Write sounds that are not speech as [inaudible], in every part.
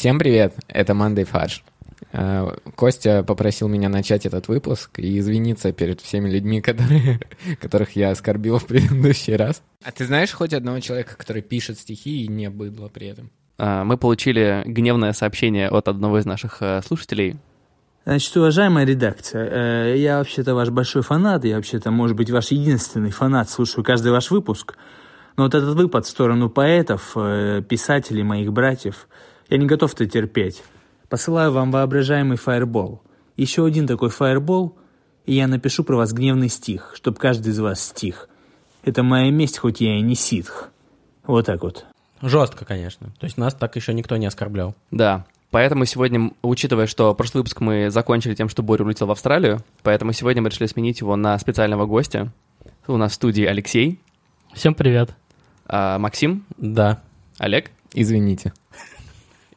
Всем привет, это Мандай Фарш. Э, Костя попросил меня начать этот выпуск и извиниться перед всеми людьми, которые, [laughs] которых я оскорбил в предыдущий раз. А ты знаешь хоть одного человека, который пишет стихи и не быдло при этом? А, Мы получили гневное сообщение от одного из наших э, слушателей. Значит, уважаемая редакция, э, я вообще-то ваш большой фанат, я вообще-то, может быть, ваш единственный фанат, слушаю каждый ваш выпуск. Но вот этот выпад в сторону поэтов, э, писателей, моих братьев, я не готов это терпеть. Посылаю вам воображаемый фаербол. Еще один такой фаербол, и я напишу про вас гневный стих, чтобы каждый из вас стих. Это моя месть, хоть я и не ситх. Вот так вот. Жестко, конечно. То есть нас так еще никто не оскорблял. Да, поэтому сегодня, учитывая, что прошлый выпуск мы закончили тем, что Боря улетел в Австралию, поэтому сегодня мы решили сменить его на специального гостя. У нас в студии Алексей, Всем привет. а, Максим, Да. Олег Извините.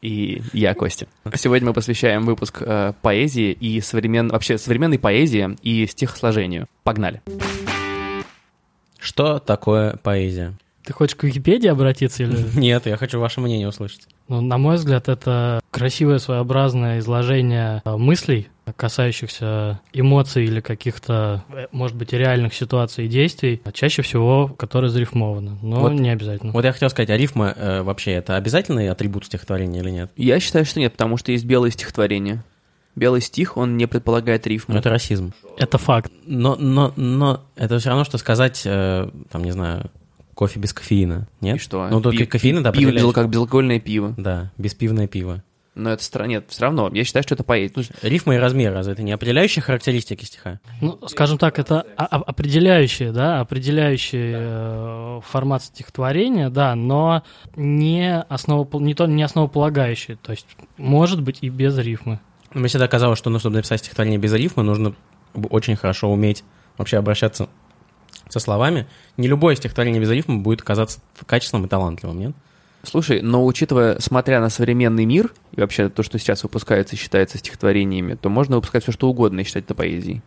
И я, Костя. Сегодня мы посвящаем выпуск э, поэзии и современ... вообще современной поэзии и стихосложению. Погнали. Что такое поэзия? Ты хочешь к Википедии обратиться или... [laughs] Нет, я хочу ваше мнение услышать. Ну, на мой взгляд, это красивое своеобразное изложение э, мыслей, касающихся эмоций или каких-то, э, может быть, реальных ситуаций и действий, а чаще всего, которые зарифмованы, но Вот- не обязательно. Вот я хотел сказать, а рифма э, вообще это обязательный атрибут стихотворения или нет? Я считаю, что нет, потому что есть белое стихотворение. Белый стих, он не предполагает рифму. Ну, это расизм. Это факт. Но, но, но это все равно, что сказать, э, там, не знаю, кофе без кофеина. Нет? И что? Ну, только Пи- кофеин это Пиво, как безалкогольное пиво. Да, беспивное пиво. Но это стра... Нет, все равно. Я считаю, что это поэзия. Рифма и размер, разве это не определяющие характеристики стиха? Ну, скажем так, это о- о- определяющие, да, определяющий э, формат стихотворения, да, но не, основопол- не, то, не основополагающий, то есть может быть и без рифмы. Мне всегда казалось, что ну, чтобы написать стихотворение без рифмы, нужно очень хорошо уметь вообще обращаться со словами. Не любое стихотворение без рифмы будет казаться качественным и талантливым, нет? Слушай, но учитывая, смотря на современный мир, и вообще то, что сейчас выпускается и считается стихотворениями, то можно выпускать все, что угодно и считать это поэзией.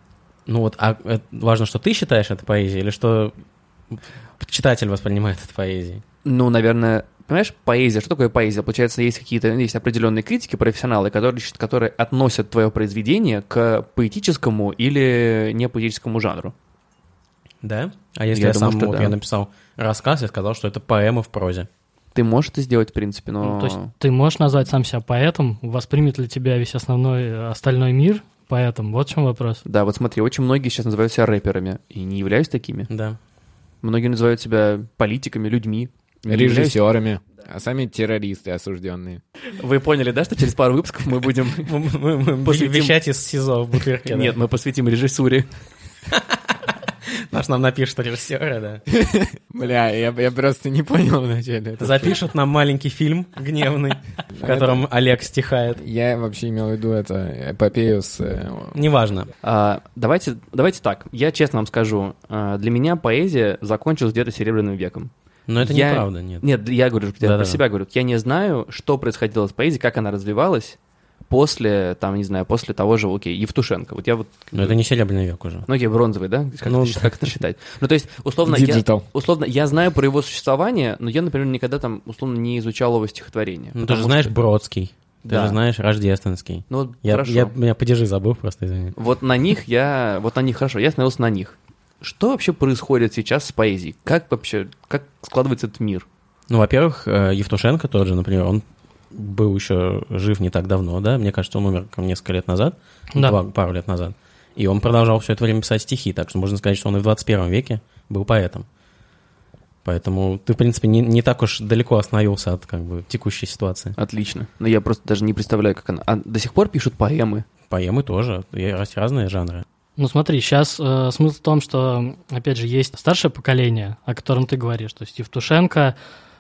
Ну вот, а важно, что ты считаешь это поэзией, или что читатель воспринимает это поэзией? Ну, наверное, понимаешь, поэзия, что такое поэзия? Получается, есть какие-то, есть определенные критики, профессионалы, которые, которые относят твое произведение к поэтическому или не поэтическому жанру. Да? А если я, Я думаю, сам, что вот да. я написал рассказ и сказал, что это поэма в прозе? Ты можешь это сделать, в принципе, но... Ну, то есть ты можешь назвать сам себя поэтом, воспримет ли тебя весь основной э, остальной мир поэтом? Вот в чем вопрос. Да, вот смотри, очень многие сейчас называют себя рэперами, и не являюсь такими. Да. Многие называют себя политиками, людьми. Не. Режиссерами. А сами террористы осужденные. Вы поняли, да, что через пару выпусков мы будем... [laughs] Мы, [laughs] вещать из СИЗО в бутырке. Нет, мы посвятим режиссуре. [laughs] Наш нам напишут режиссеры, да. Бля, я, я просто не понял вначале. Запишут нам маленький фильм гневный, в котором Олег стихает. Я вообще имел в виду это эпопею с... э, Неважно. А, давайте, давайте так, я честно вам скажу, а, для меня поэзия закончилась где-то Серебряным веком. Но это Я- неправда, нет. Нет, я говорю, я про себя говорю, я не знаю, что происходило с поэзией, как она развивалась после, там, не знаю, после того же, окей, Евтушенко. Вот я вот... Но это не серебряный век уже. Ну, окей, бронзовый, да? Как, Ну, это, как это считать? Ну, то есть, условно, я, условно, я знаю про его существование, но я, например, никогда там, условно, не изучал его стихотворение. Ну, ты же знаешь что- Бродский, ты Да. же знаешь Рождественский. Ну, вот Я, хорошо. я, меня падежи забыл просто, извини. Вот на них я, вот на них хорошо, я остановился на них. Что вообще происходит сейчас с поэзией? Как вообще, как складывается этот мир? Ну, во-первых, э, Евтушенко тот же, например, он был еще жив не так давно, да? Мне кажется, он умер несколько лет назад, Да. два- пару лет назад. И он продолжал все это время писать стихи, так что можно сказать, что он и в 21 веке был поэтом. Поэтому ты, в принципе, не, не так уж далеко остановился от как бы текущей ситуации. Отлично. Но я просто даже не представляю, как она. А до сих пор пишут поэмы. Поэмы тоже, есть разные жанры. Ну смотри, сейчас смысл в том, что, опять же, есть старшее поколение, о котором ты говоришь, то есть Евтушенко,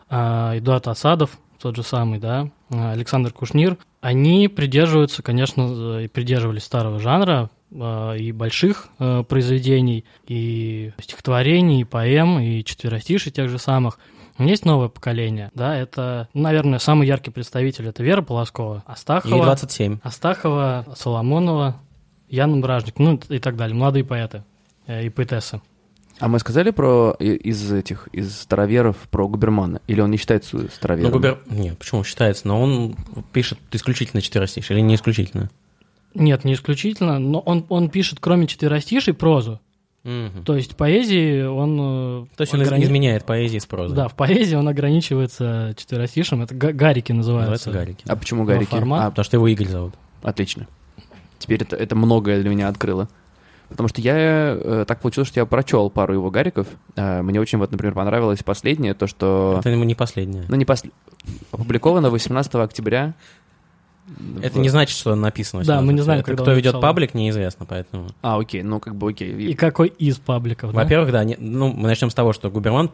э, Эдуард Асадов, тот же самый, да, э, Александр Кушнир, они придерживаются, конечно, и придерживались старого жанра, э, и больших э, произведений, и стихотворений, и поэм, и четверостишей тех же самых. Есть новое поколение, да, это, наверное, самый яркий представитель это Вера Полоскова, И Астахова, 27. Астахова, Соломонова, Ян Бражник, ну и так далее, молодые поэты э, и поэтессы. А мы сказали про из этих, из староверов, про Губермана? Или он не считается Ну, старовером? Губер... Нет, почему считается? Но он пишет исключительно четверостишие или не исключительно? Нет, не исключительно, но он, он пишет, кроме четверостишей, прозу. Мгм. То есть поэзии он... э, То есть он ограни- изменяет поэзии с прозой. Да, в поэзии он ограничивается четверостишем. Это га- гарики называются. Называется Гарики. А почему Гарики? формат? А, Потому что его Игорь зовут. Отлично. Теперь это, это многое для меня открыло. Потому что я э, так получилось, что я прочел пару его гариков. Э, мне очень, вот, например, понравилось последнее, то, что... Это ему не последнее. Ну, не после... Опубликовано 18 октября. Это в- не значит, что написано. Да, мы не знаем, это кто ведет паблик, неизвестно, поэтому... А, окей, ну, как бы окей. И какой из пабликов, да? Во-первых, да, не- ну, мы начнем с того, что Губерман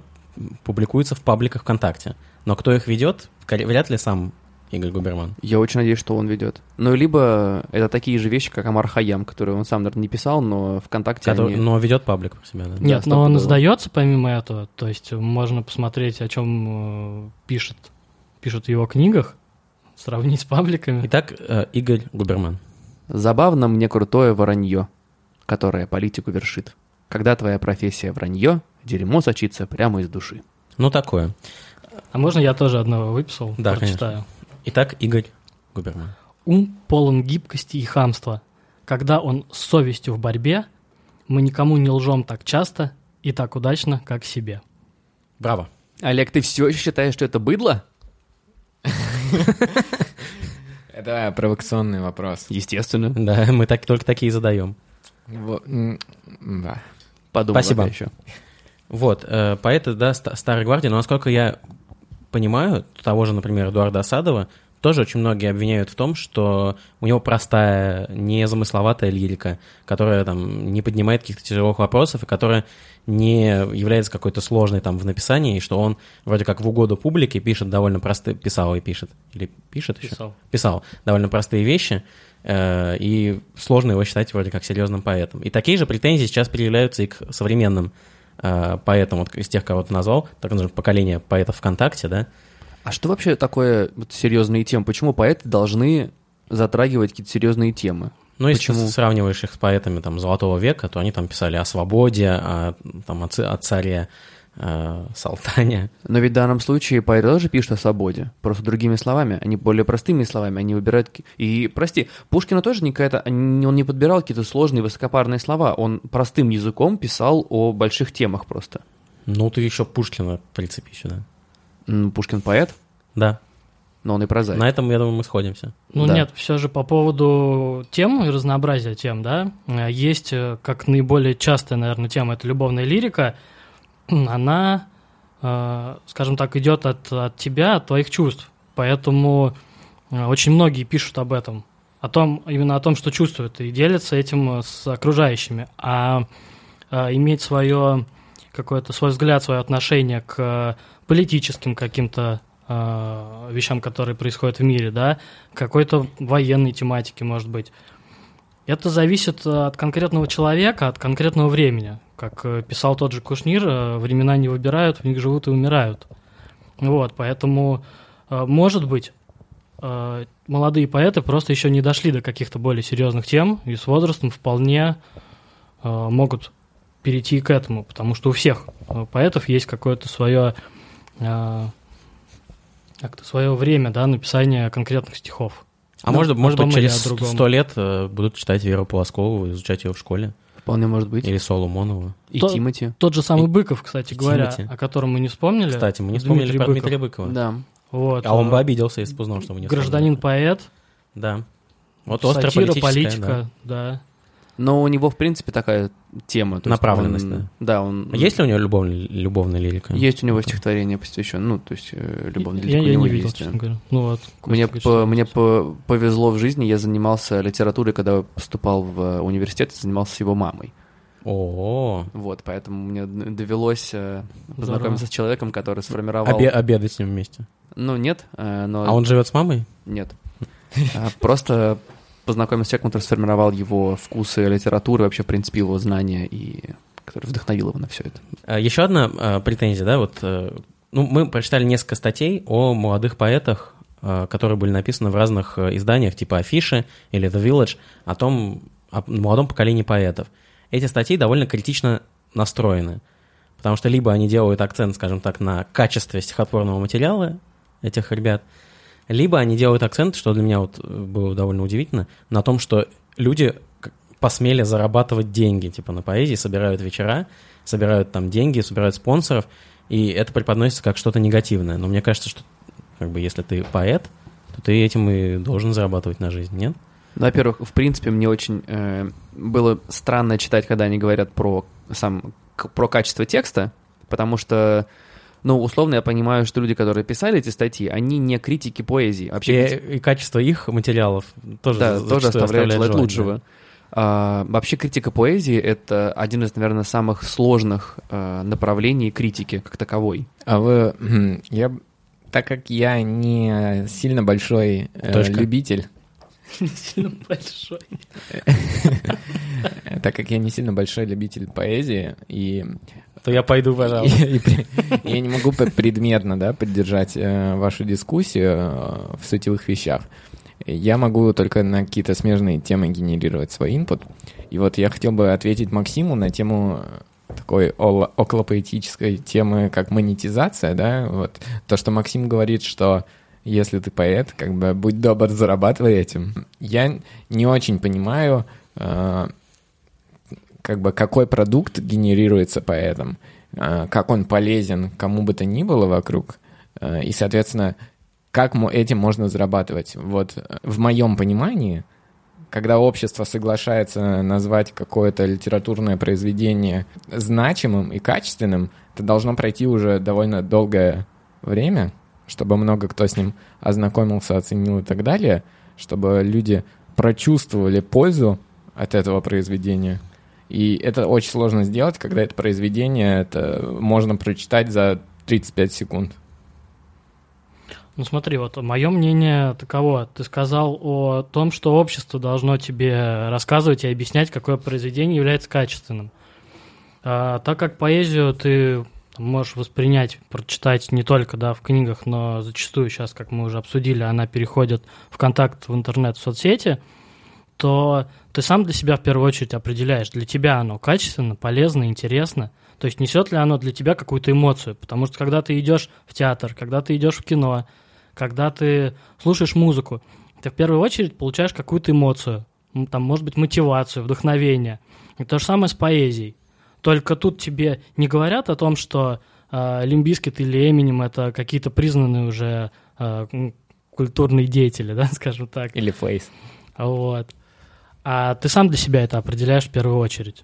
публикуется в пабликах ВКонтакте. Но кто их ведет, вряд ли сам Игорь Губерман. Я очень надеюсь, что он ведет. Ну, либо это такие же вещи, как Амар Хаям, которые он сам, наверное, не писал, но ВКонтакте Который- они... но ведет паблик про себя, да. Нет, Да, но он стопудово. издается помимо этого. То есть можно посмотреть, о чем э, пишет, пишут в его книгах, сравнить с пабликами. Итак, э, Игорь Губерман. Забавно мне крутое воронье, которое политику вершит. Когда твоя профессия вранье, дерьмо сочится прямо из души. Ну, такое. А можно я тоже одного выписал? Да, прочитаю? Итак, Игорь Губерман. Ум полон гибкости и хамства. Когда он с совестью в борьбе, мы никому не лжем так часто и так удачно, как себе. Браво. Олег, ты все еще считаешь, что это быдло? [laughs] Это провокационный вопрос. Естественно. Да, мы так, только такие задаем. Да. Подумай Спасибо. еще. Вот, э, поэты, да, Старой Гвардии, но насколько я понимаю, того же, например, Эдуарда Осадова, тоже очень многие обвиняют в том, что у него простая, незамысловатая лирика, которая там не поднимает каких-то тяжелых вопросов и которая не является какой-то сложной там в написании, и что он вроде как в угоду публике пишет довольно простые, писал и пишет, или пишет еще? Писал. Писал довольно простые вещи, э, и сложно его считать вроде как серьезным поэтом. И такие же претензии сейчас предъявляются и к современным поэтам, вот из тех, кого ты назвал, так называемое поколение поэтов ВКонтакте, да, А что вообще такое вот, серьезные темы? Почему поэты должны затрагивать какие-то серьезные темы? Ну, если Почему? ты сравниваешь их с поэтами там, Золотого века, то они там писали о свободе, о, там, о, о царе э, Салтане. Но ведь в данном случае поэты тоже пишут о свободе, просто другими словами, они более простыми словами, они выбирают... И, прости, Пушкина тоже не какая-то... Он не подбирал какие-то сложные высокопарные слова, он простым языком писал о больших темах просто. Ну, ты еще Пушкина прицепи сюда. Пушкин поэт, Да, но он и прозаик. на этом, я думаю, мы сходимся. Ну Да. нет, все же по поводу тем и разнообразия тем, да, э, есть э, как наиболее частая, наверное, тема, это любовная лирика, она, э, скажем так, идет от, от тебя, от твоих чувств, поэтому э, очень многие пишут об этом, о том, именно о том, что чувствуют, и делятся этим э, с окружающими, а э, иметь свое какой-то свой взгляд, свое отношение к политическим каким-то э, вещам, которые происходят в мире, да, какой-то военной тематики, может быть. Это зависит э, от конкретного человека, от конкретного времени. Как э, писал тот же Кушнир, э, времена не выбирают, в них живут и умирают. Вот, поэтому, может быть, молодые поэты просто еще не дошли до каких-то более серьезных тем, и с возрастом вполне могут перейти к этому, потому что у всех поэтов есть какое-то свое как-то свое время, да, написания конкретных стихов. А Ну, может, может быть, через сто лет э, будут читать Веру Полоскову, изучать ее в школе. Вполне может быть. Или Солу Монову. И То- Тимати. Тот же самый И- Быков, кстати и говоря, Тимати. о котором мы не вспомнили. Кстати, мы не Дмитрий вспомнили про Быков. Дмитрия Быкова. Да. Вот, А он бы обиделся, если бы узнал, что мы не. Гражданин-поэт, Да. Вот острая сатира, политика, да. Но у него, в принципе, такая тема. Направленность, он- да. Да, он... А Есть ли у него любовная, любовная лирика? Есть у него стихотворение посвященное, ну, то есть э, любовная я, лирика у я него не видел, есть. честно говоря. Ну вот. Мне, по- говорит, мне по- повезло в жизни, я занимался литературой, когда поступал в э, университет, занимался его мамой. О, Вот, поэтому мне довелось э, познакомиться с человеком, который сформировал... обе- обедать с ним вместе. Ну, нет, но... А он живет с мамой? Нет. [laughs] А, Просто познакомился с человеком, который сформировал его вкусы литературы, вообще, в принципе, его знания, и который вдохновил его на все это. А, Еще одна а, претензия, да, вот, э, ну, мы прочитали несколько статей о молодых поэтах, а, которые были написаны в разных э, изданиях, типа Афиши или The Village, о том, о молодом поколении поэтов. Эти статьи довольно критично настроены. Потому что либо они делают акцент, скажем так, на качестве стихотворного материала этих ребят, либо они делают акцент, что для меня вот было довольно удивительно, на том, что люди посмели зарабатывать деньги, типа на поэзии, собирают вечера, собирают там деньги, собирают спонсоров, и это преподносится как что-то негативное. Но мне кажется, что как бы если ты поэт, то ты этим и должен зарабатывать на жизнь, нет? Ну, во-первых, в принципе, мне очень э, было странно читать, когда они говорят про сам про качество текста, потому что ну, условно, я понимаю, что люди, которые писали эти статьи, они не критики поэзии. Вообще, и, и качество их материалов тоже, да, тоже оставляет, оставляет желать лучшего. Да. А, вообще критика поэзии — это один из, наверное, самых сложных а, направлений критики как таковой. А вы... Я, так как я не сильно большой э, любитель сильно большой. [laughs] Так как я не сильно большой любитель поэзии, и... То я пойду, пожалуйста. [laughs] Я не могу предметно да, поддержать э, вашу дискуссию э, в сутевых вещах. Я могу только на какие-то смежные темы генерировать свой инпут. И вот я хотел бы ответить Максиму на тему такой околопоэтической темы, как монетизация, да, вот то, что Максим говорит, что если ты поэт, как бы будь добр, зарабатывай этим. Я не очень понимаю, э, как бы какой продукт генерируется поэтом, э, как он полезен кому бы то ни было вокруг, э, и, соответственно, как этим можно зарабатывать. Вот в моем понимании, когда общество соглашается назвать какое-то литературное произведение значимым и качественным, это должно пройти уже довольно долгое время — чтобы много кто с ним ознакомился, оценил и так далее, чтобы люди прочувствовали пользу от этого произведения. И это очень сложно сделать, когда это произведение это можно прочитать за 35 секунд. Ну смотри, вот мое мнение таково. Ты сказал о том, что общество должно тебе рассказывать и объяснять, какое произведение является качественным. А, так как поэзию ты можешь воспринять, прочитать не только да, в книгах, но зачастую сейчас, как мы уже обсудили, она переходит в контакт в интернет, в соцсети, то ты сам для себя в первую очередь определяешь, для тебя оно качественно, полезно, интересно, то есть несет ли оно для тебя какую-то эмоцию, потому что когда ты идешь в театр, когда ты идешь в кино, когда ты слушаешь музыку, ты в первую очередь получаешь какую-то эмоцию, там, может быть, мотивацию, вдохновение. И то же самое с поэзией. Только тут тебе не говорят о том, что э, Limp Bizkit или Эминем это какие-то признанные уже э, культурные деятели, [laughs] да, скажем так. Или Фейс. Вот. А ты сам для себя это определяешь в первую очередь.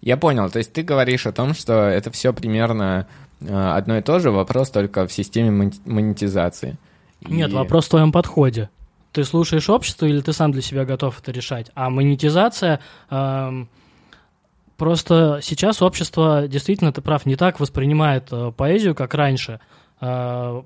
Я понял. То есть ты говоришь о том, что это все примерно э, одно и то же, вопрос только в системе монетизации. Нет, вопрос в твоем подходе. Ты слушаешь общество или ты сам для себя готов это решать? А монетизация... Э, Просто сейчас общество, действительно, ты прав, не так воспринимает э, поэзию, как раньше. Э,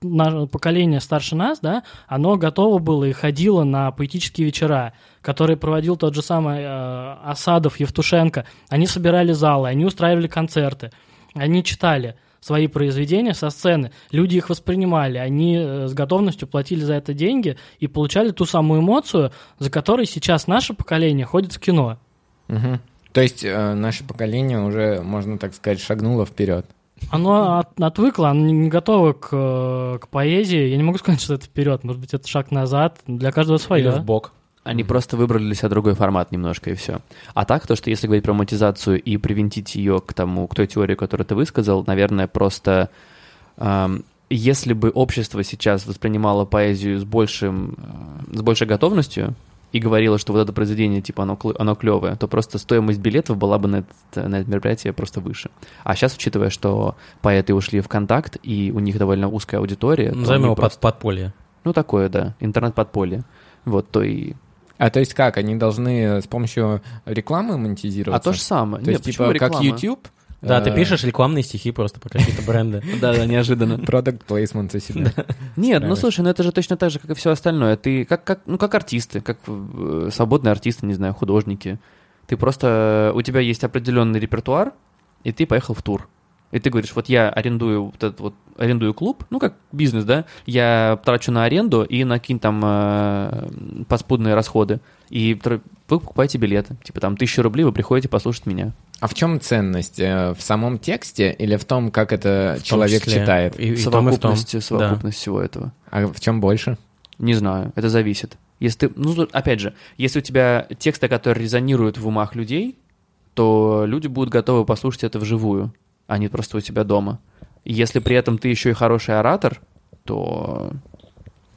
поколение старше нас, да, оно готово было и ходило на поэтические вечера, которые проводил тот же самый э, Осадов, Евтушенко. Они собирали залы, они устраивали концерты, они читали свои произведения со сцены. Люди их воспринимали, они э, с готовностью платили за это деньги и получали ту самую эмоцию, за которой сейчас наше поколение ходит в кино. Угу. То есть э, наше поколение уже, можно так сказать, шагнуло вперед. Оно от, отвыкло, оно не готово к, к поэзии. Я не могу сказать, что это вперед. Может быть, это шаг назад. Для каждого свое. Или в бок. Они просто выбрали для себя другой формат немножко, и все. А так, то, что если говорить про монетизацию и привинтить ее к тому, к той теории, которую ты высказал, наверное, просто эм, если бы общество сейчас воспринимало поэзию с, большим, э, с большей готовностью, и говорила, что вот это произведение, типа, оно, оно клевое, то просто стоимость билетов была бы на это, на это мероприятие просто выше. А сейчас, учитывая, что поэты ушли в контакт, и у них довольно узкая аудитория... Назовем его просто... подполье. Ну, такое, да, интернет-подполье. Вот, то и... А то есть как, они должны с помощью рекламы монетизироваться? А то же самое. То Нет, есть, типа, реклама? как YouTube, да, ты э, пишешь рекламные стихи просто по какие-то бренды. [laughs] Да, да, неожиданно. Продукт плейсмент себя. Нет, ну слушай, ну это же точно так же, как и все остальное. Ты как, как, ну как артисты, как э, свободные артисты, не знаю, художники. Ты просто, у тебя есть определенный репертуар, и ты поехал в тур. И ты говоришь, вот я арендую вот этот вот арендую клуб, ну как бизнес, да, я трачу на аренду и на какие-то там э, поспудные расходы. И вы покупаете билеты. Типа там тысяча рублей, вы приходите послушать меня. А в чем ценность? Э, В самом тексте или в том, как это В человек числе читает? И, и том, и в том. совокупность, совокупность всего этого. А в чем больше? Не знаю, это зависит. Если ты, ну, опять же, если у тебя тексты, которые резонируют в умах людей, то люди будут готовы послушать это вживую, а не просто у тебя дома. Если при этом ты еще и хороший оратор, то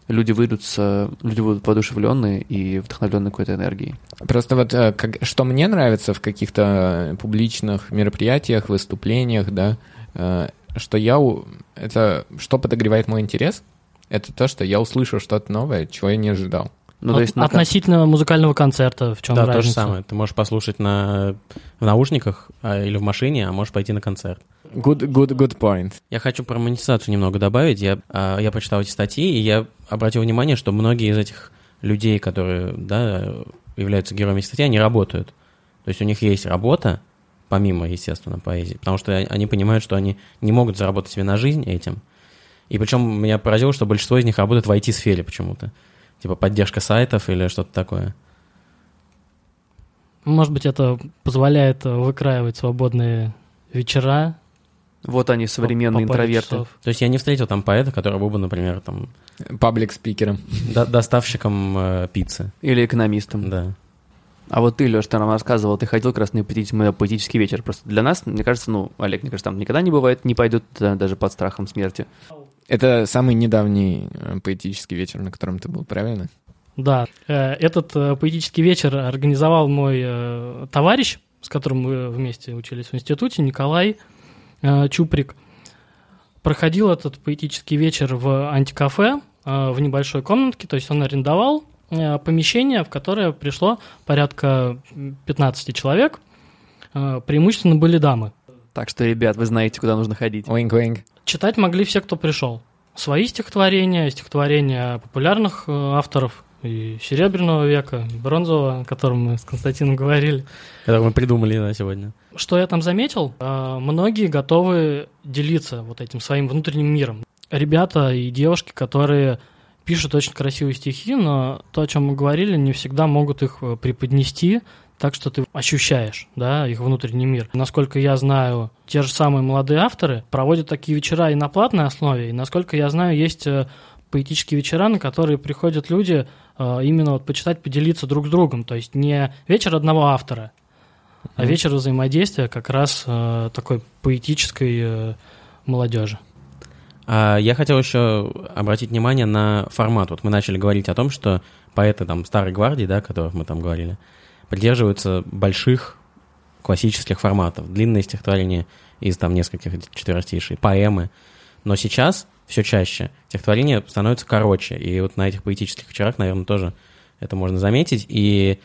люди выйдут с, люди будут воодушевленные и вдохновленные какой-то энергией. Просто вот э, как- что мне нравится в каких-то публичных мероприятиях, выступлениях, да, э, что я... у- Это что подогревает мой интерес? Это то, что я услышу что-то новое, чего я не ожидал. Ну, От- то есть на- Относительно музыкального концерта, в чем Да, разница? то же самое. Ты можешь послушать на, в наушниках а, или в машине, а можешь пойти на концерт. Good, good, good point. Я хочу про монетизацию немного добавить. Я, а, я прочитал эти статьи, и я обратил внимание, что многие из этих людей, которые да, являются героями статьи, они работают. То есть у них есть работа, помимо, естественно, поэзии, потому что они понимают, что они не могут заработать себе на жизнь этим. И причем меня поразило, что большинство из них работает в IT-сфере почему-то. Типа поддержка сайтов или что-то такое. Может быть, это позволяет выкраивать свободные вечера. Вот они, современные по интроверты. часов. То есть я не встретил там поэта, который был бы, например, там Паблик-спикером. до- доставщиком э, пиццы. Или экономистом. Да. А вот ты, Леш, ты нам рассказывал, ты ходил как раз на поэти- на поэтический вечер. Просто для нас, мне кажется, ну, Олег, мне кажется, там никогда не бывает, не пойдут да, даже под страхом смерти. Это самый недавний э, поэтический вечер, на котором ты был, правильно? Да, э, этот э, поэтический вечер организовал мой э, товарищ, с которым мы вместе учились в институте, Николай э, Чуприк. Проходил этот поэтический вечер в антикафе, э, в небольшой комнатке, то есть он арендовал э, помещение, в которое пришло порядка 15 человек, Э, преимущественно были дамы. Так что, ребят, вы знаете, куда нужно ходить. Wink-wink. Читать могли все, кто пришел. Свои стихотворения, стихотворения популярных э, авторов и Серебряного века, и Бронзового, о котором мы с Константином говорили. Который мы придумали да, сегодня. Что я там заметил? Э, Многие готовы делиться вот этим своим внутренним миром. Ребята и девушки, которые пишут очень красивые стихи, но то, о чем мы говорили, не всегда могут их э, преподнести так, что ты ощущаешь, да, их внутренний мир. Насколько я знаю, те же самые молодые авторы проводят такие вечера и на платной основе, и, насколько я знаю, есть э, поэтические вечера, на которые приходят люди именно вот почитать, поделиться друг с другом. То есть не вечер одного автора, а вечер взаимодействия как раз э, такой поэтической э, молодежи. А я хотел еще обратить внимание на формат. Вот мы начали говорить о том, что поэты там старой гвардии, да, о которых мы там говорили, придерживаются больших классических форматов. Длинные стихотворения из там нескольких четверостишей, поэмы. Но сейчас все чаще стихотворения становятся короче. И вот на этих поэтических вечерах, наверное, тоже это можно заметить. И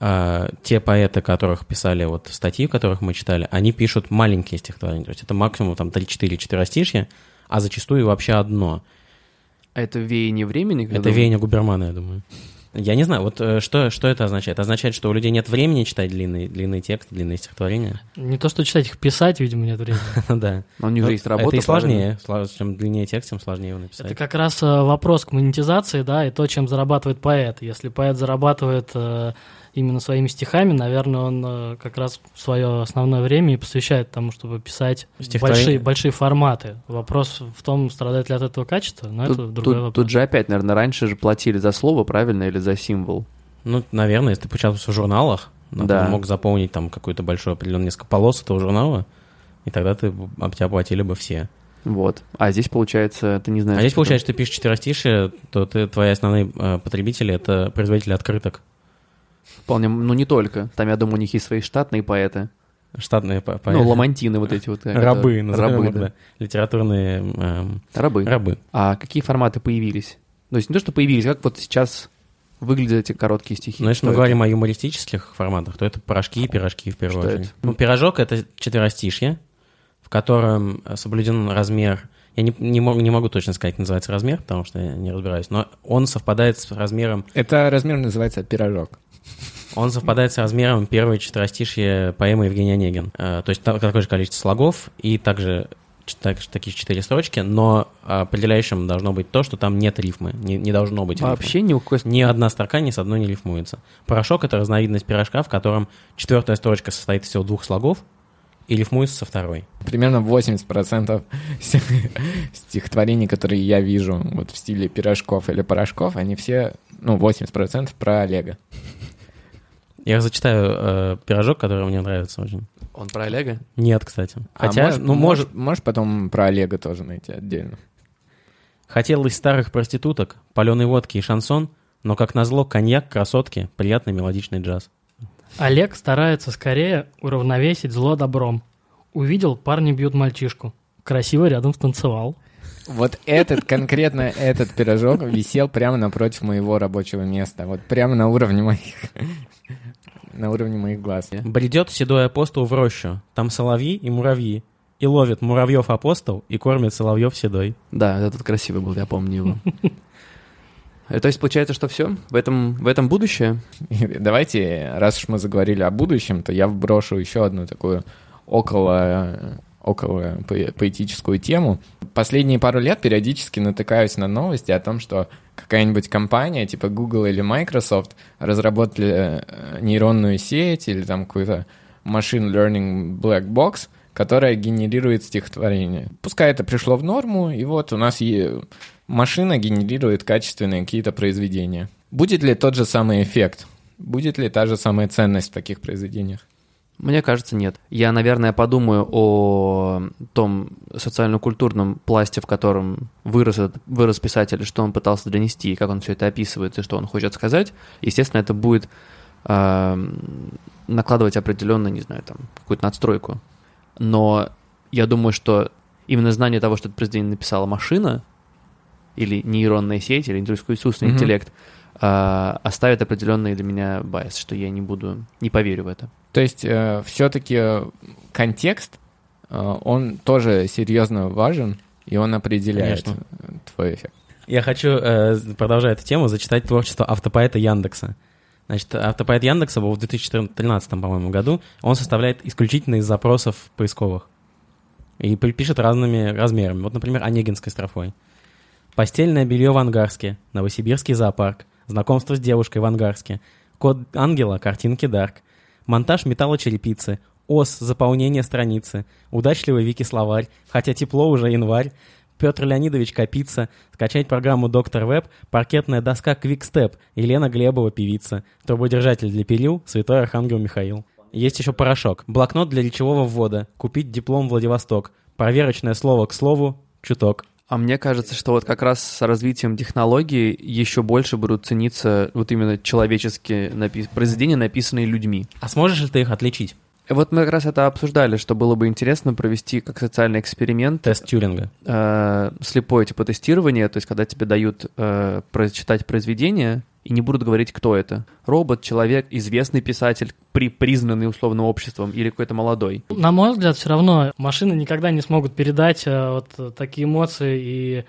а, те поэты, которых писали вот статьи, которых мы читали, они пишут маленькие стихотворения. То есть это максимум там 3-4 четверостишья, а зачастую вообще одно. А это веяние времени? Это вы- веяние Губермана, я думаю. Я не знаю, вот э, что, что это означает? Это означает, что у людей нет времени читать длинные, длинные тексты, длинные стихотворения? Не то, что читать их писать, видимо, нет времени. [laughs] Да. Но у них же Ну, есть работа. Это и сложнее. Чем длиннее текст, тем сложнее его написать. Это как раз э, вопрос к монетизации, да, и то, чем зарабатывает поэт. Если поэт зарабатывает э, именно своими стихами, наверное, он э, как раз свое основное время и посвящает тому, чтобы писать Стихотворение. большие, большие форматы. Вопрос в том, страдает ли от этого качество, но это Тут, другой тут- вопрос. тут же опять, наверное, раньше же платили за слово, правильно, или за символ? Ну, наверное, если ты поучаствовал в журналах, Да. ты мог заполнить там какую-то большую определенную несколько полос этого журнала, и тогда ты об тебя платили бы все. Вот. А здесь, получается, ты не знаешь... А здесь получается, что ты пишешь четверостишие, то ты, твои основные э, потребители — это производители открыток. Вполне, ну не только. Там, я думаю, у них есть свои штатные поэты. Штатные по- Ну, поэты. ламантины вот эти вот. э, Рабы, назовем Рабы, да. да. Литературные эм, Рабы. рабы. А какие форматы появились? То есть не то, что появились, как вот сейчас выглядят эти короткие стихи? Но если Что мы это? говорим о юмористических форматах, то это порошки и пирожки в первую Что очередь. это? Ну, пирожок — это четверостишье, в котором соблюден размер... Я не, не, мог- не могу точно сказать, как называется размер, потому что я не разбираюсь, но он совпадает с размером Это размер называется пирожок. Он совпадает с размером первой четверостишья поэмы Евгения Онегин. Э, То есть та- такое же количество слогов и также так- такие четыре строчки, но определяющим должно быть то, что там нет рифмы. Не, не должно быть рифмы. Вообще ни у какой... Ни одна строка ни с одной не рифмуется. Порошок — это разновидность пирожка, в котором четвертая строчка состоит из всего двух слогов и рифмуется со второй. Примерно 80% всех стихотворений, которые я вижу вот в стиле пирожков или порошков, они все, ну, 80% про Олега. Я зачитаю э, пирожок, который мне нравится очень. Он про Олега? Нет, кстати. А Хотя, можешь, ну, может, можешь, можешь потом про Олега тоже найти отдельно. Хотелось старых проституток, паленой водки и шансон, но, как назло, коньяк, красотки, приятный мелодичный джаз. Олег старается скорее уравновесить зло добром. Увидел, парни бьют мальчишку. Красиво рядом станцевал. Вот этот, конкретно этот пирожок висел прямо напротив моего рабочего места. Вот прямо на уровне моих... На уровне моих глаз. Бредет седой апостол в рощу, там соловьи и муравьи, и ловит муравьев апостол и кормит соловьев седой. Да, этот красивый был, я помню его. Э, То есть получается, что все? В этом, в этом будущее? [laughs] Давайте, раз уж мы заговорили о будущем, то я вброшу еще одну такую около около по- поэтическую тему. Последние пару лет периодически натыкаюсь на новости о том, что какая-нибудь компания типа Google или Microsoft разработали э, нейронную сеть или там какую-то machine learning black box, которая генерирует стихотворение. Пускай это пришло в норму, и вот у нас машина генерирует качественные какие-то произведения. Будет ли тот же самый эффект? Будет ли та же самая ценность в таких произведениях? Мне кажется, нет. Я, наверное, подумаю о том социально-культурном пласте, в котором вырос, этот- вырос писатель, что он пытался донести, как он все это описывает, и что он хочет сказать. Естественно, это будет эм, накладывать определенно, не знаю, там, какую-то надстройку. Но я думаю, что именно знание того, что это произведение написала машина, или нейронная сеть, или искусственный Мгм. интеллект, э, оставит определенный для меня байс, что я не буду, не поверю в это. То есть все-таки контекст, э, он тоже серьезно важен, и он определяет Конечно. э, твой эффект. Я хочу, э, продолжая эту тему, зачитать творчество автопоэта Яндекса. Значит, автопоэт Яндекса был в 2013, по-моему, году. Он составляет исключительно из запросов поисковых. И пи- пишет разными размерами. Вот, например, Онегинской строфой. Постельное белье в Ангарске, Новосибирский зоопарк, знакомство с девушкой в Ангарске, код ангела, картинки Дарк, монтаж металлочерепицы, ос, заполнение страницы, удачливый Вики-словарь, хотя тепло уже январь, Петр Леонидович Капица, скачать программу Доктор Веб, паркетная доска Квикстеп, Елена Глебова, певица, трубодержатель для перил, Святой Архангел Михаил. Есть еще порошок, блокнот для речевого ввода, купить диплом Владивосток, проверочное слово к слову, чуток. А мне кажется, что вот как раз с развитием технологий еще больше будут цениться вот именно человеческие напи- произведения, написанные людьми. А сможешь ли ты их отличить? Вот мы как раз это обсуждали, что было бы интересно провести как социальный эксперимент Тест Тюринга. э, слепое типа тестирование, то есть когда тебе дают э, прочитать произведение и не будут говорить, кто это. Робот, человек, известный писатель, при, признанный условно обществом или какой-то молодой. На мой взгляд, все равно машины никогда не смогут передать э, вот э, такие эмоции и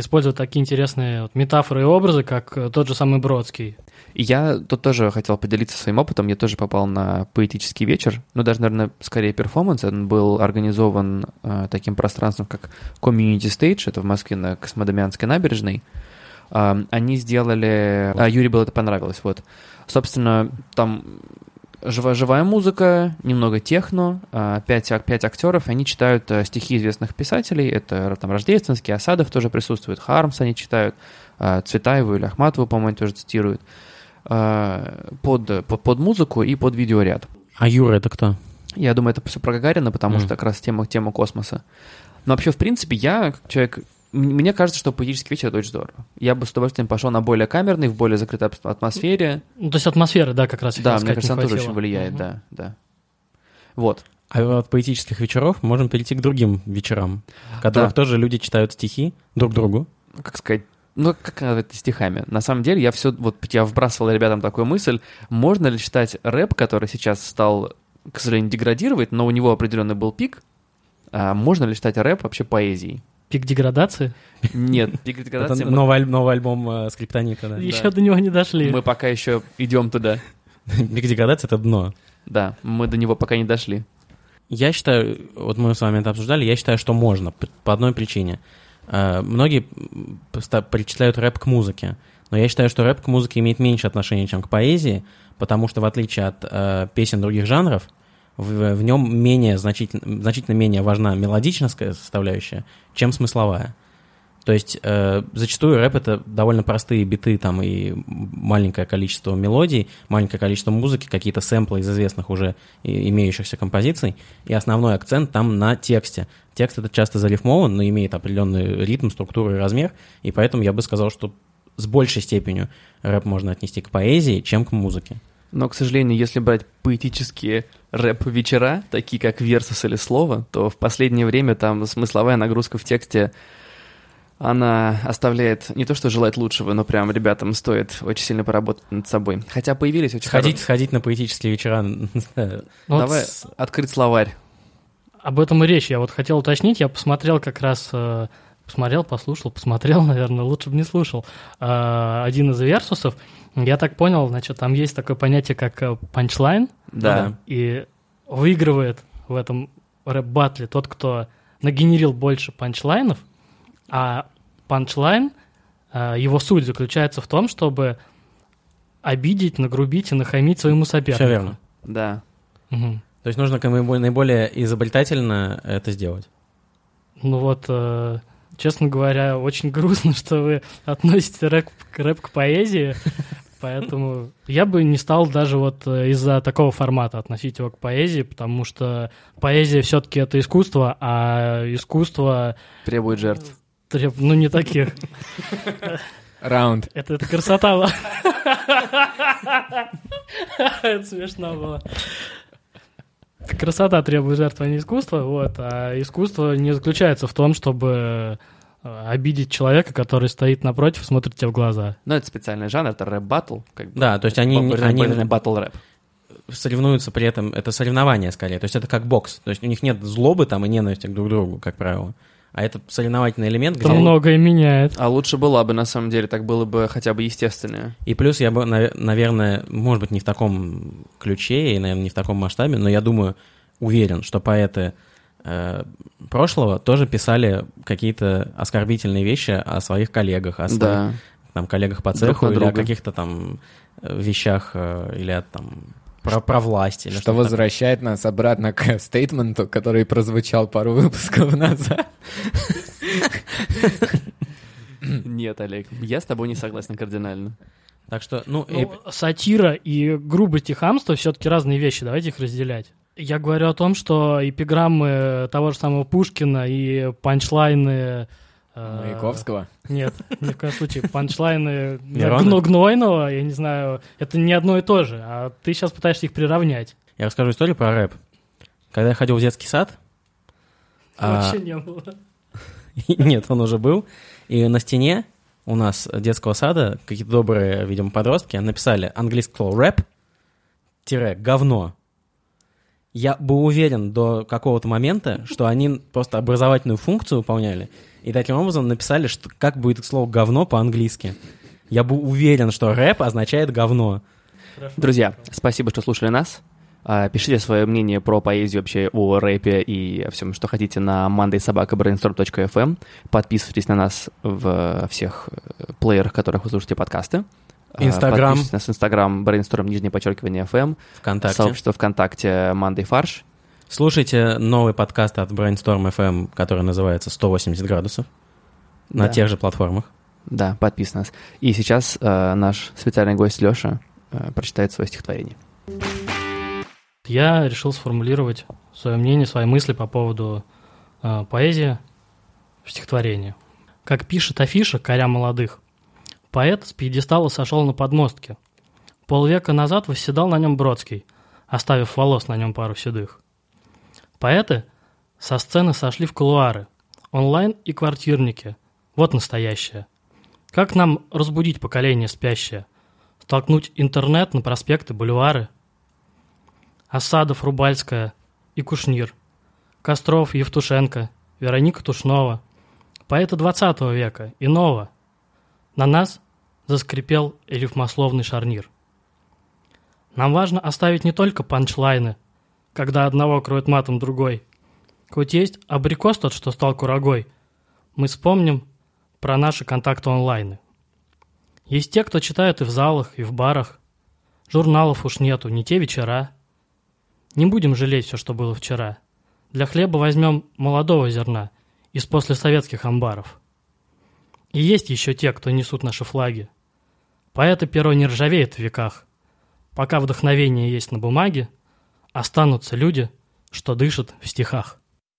использовать такие интересные вот метафоры и образы, как э, тот же самый Бродский. Я тут тоже хотел поделиться своим опытом. Я тоже попал на поэтический вечер. Ну, даже, наверное, скорее перформанс. Он был организован э, таким пространством, как Community Stage. Это в Москве на Космодемьянской набережной. А, они сделали... А, Юрий было это понравилось, вот. Собственно, там живая, живая музыка, немного техно, а, пять, пять актеров, они читают э, стихи известных писателей, это там Рождественский, Осадов тоже присутствует, Хармс они читают, а, Цветаеву или Ахматову, по-моему, тоже цитируют, а, под, под, под музыку и под видеоряд. А Юра это кто? Я думаю, это все про Гагарина, потому Мгм. что как раз тема, тема космоса. Но вообще, в принципе, я, как человек, мне кажется, что поэтический вечер это очень здорово. Я бы с удовольствием пошел на более камерный, в более закрытой атмосфере. Ну, то есть атмосфера, да, как раз Да, мне кажется, она тоже очень влияет, Мгм. да, да. Вот. А от поэтических вечеров можем перейти к другим вечерам, в которых Да. тоже люди читают стихи друг другу. как сказать, ну, как назвать это стихами? На самом деле, я все, вот я вбрасывал ребятам такую мысль, можно ли читать рэп, который сейчас стал, к сожалению, деградировать, но у него определенный был пик, а можно ли считать рэп вообще поэзией? Пик деградации? Нет, [laughs] пик Это деградации мы, новый, аль- новый альбом э, Скриптонита, да. Еще до него не дошли. мы пока еще идем туда. [laughs] Пик деградации — это дно. Да, мы до него пока не дошли. Я считаю, вот мы с вами это обсуждали, я считаю, что можно, по одной причине. Э, Многие причисляют рэп к музыке, но я считаю, что рэп к музыке имеет меньше отношения, чем к поэзии, потому что в отличие от э, песен других жанров, в, в нем менее значительно, значительно менее важна мелодическая составляющая, чем смысловая. То есть э, зачастую рэп это довольно простые биты там и маленькое количество мелодий, маленькое количество музыки, какие-то сэмплы из известных уже имеющихся композиций, и основной акцент там на тексте. Текст это часто зарифмован, но имеет определенный ритм, структуру и размер, и поэтому я бы сказал, что с большей степенью рэп можно отнести к поэзии, чем к музыке. Но, к сожалению, если брать поэтические рэп-вечера, такие как версус или слово, то в последнее время там смысловая нагрузка в тексте, она оставляет не то, что желать лучшего, но прям ребятам стоит очень сильно поработать над собой. Хотя появились очень Сходить, хоро- сходить на поэтические вечера. Ну Давай открыть словарь. Об этом и речь. Я вот хотел уточнить. Я посмотрел как раз... Посмотрел, послушал, посмотрел, [laughs] наверное, лучше бы не слушал. э, Один из версусов. Я так понял, значит, там есть такое понятие, как э, панчлайн. Да. И выигрывает в этом рэп-батле тот, кто нагенерил больше панчлайнов, а панчлайн, э, его суть заключается в том, чтобы обидеть, нагрубить и нахамить своему сопернику. Все верно. Да. Мгм. То есть нужно как наиболее изобретательно это сделать. Ну вот, э, честно говоря, очень грустно, [laughs] что вы относите рэп, к- рэп к поэзии, поэтому я бы не стал даже вот э, из-за такого формата относить его к поэзии, потому что поэзия все-таки это искусство, а искусство, Требует жертв. треб- ну не таких. Раунд. Это, это красота была. [laughs] Это смешно было. Красота требует жертвы, а не искусство. Вот. А искусство не заключается в том, чтобы э, обидеть человека, который стоит напротив и смотрит тебе в глаза. Но это специальный жанр, это рэп-баттл. Как бы. Да, то есть они, они Баттл-рэп. соревнуются при этом, это соревнование скорее, то есть это как бокс, то есть у них нет злобы там и ненависти друг к другу, как правило, а это соревновательный элемент, Это где... многое меняет. А лучше была бы, на самом деле, так было бы хотя бы естественно. И плюс я бы, наве- наверное, может быть, не в таком ключе и, наверное, не в таком масштабе, но я думаю, уверен, что поэты э, прошлого тоже писали какие-то оскорбительные вещи о своих коллегах, о своих Да. там, коллегах по цеху или о друга. каких-то там э, вещах э, или о, там про, про власть или Что такое. возвращает нас обратно к [laughs] стейтменту, который прозвучал пару выпусков назад. Нет, Олег, я с тобой не согласен кардинально. Так что, ну, и- Ну, сатира и грубость и хамство все-таки разные вещи, давайте их разделять. Я говорю о том, что эпиграммы того же самого Пушкина и панчлайны... э, Маяковского. Нет, ни в коем случае. Панчлайны? Гно- Гнойного, я не знаю, это не одно и то же, а ты сейчас пытаешься их приравнять. я расскажу историю про рэп. Когда я ходил в детский сад, а, Вообще не было. [laughs] Нет, он уже был. И на стене у нас детского сада какие-то добрые, видимо, подростки написали английское слово рэп тире говно. Я был уверен до какого-то момента, что они просто образовательную функцию выполняли, и таким образом написали, что как будет слово говно по-английски. Я был уверен, что рэп означает говно. Друзья, спасибо, что слушали нас. А, Пишите свое мнение про поэзию вообще, о рэпе и о всем, что хотите на mondaysobakabrainstorm.fm. Подписывайтесь на нас в всех э, плеерах, в которых вы слушаете подкасты. А, Инстаграм. Подписывайтесь на нас Инстаграм, brainstorm, нижнее подчеркивание FM. ВКонтакте. Сообщество ВКонтакте Monday Фарш. Слушайте новый подкаст от Brainstorm FM, который называется «180 градусов» на Да. тех же платформах. Да, подписывайтесь на нас. И сейчас э, наш специальный гость Леша прочитает свое стихотворение. Я решил сформулировать свое мнение, свои мысли по поводу э, поэзии в стихотворении. Как пишет афиша «Коря молодых», поэт с пьедестала сошел на подмостке. Полвека назад восседал на нем Бродский, оставив волос на нем пару седых. Поэты со сцены сошли в кулуары, онлайн и квартирники. Вот настоящее. Как нам разбудить поколение спящее? Столкнуть интернет на проспекты, бульвары – Осадов, Рубальская и Кушнир, Костров, Евтушенко, Вероника Тушнова, поэты 20 века, иного. На нас заскрипел рифмословный шарнир. Нам важно оставить не только панчлайны, когда одного кроет матом другой. Хоть есть абрикос тот, что стал курагой, мы вспомним про наши контакты онлайны. Есть те, кто читает и в залах, и в барах. Журналов уж нету, не те вечера. Не будем жалеть все, что было вчера. Для хлеба возьмем молодого зерна из послесоветских амбаров. И есть еще те, кто несут наши флаги. Поэты перо не ржавеет в веках. Пока вдохновение есть на бумаге, останутся люди, что дышат в стихах.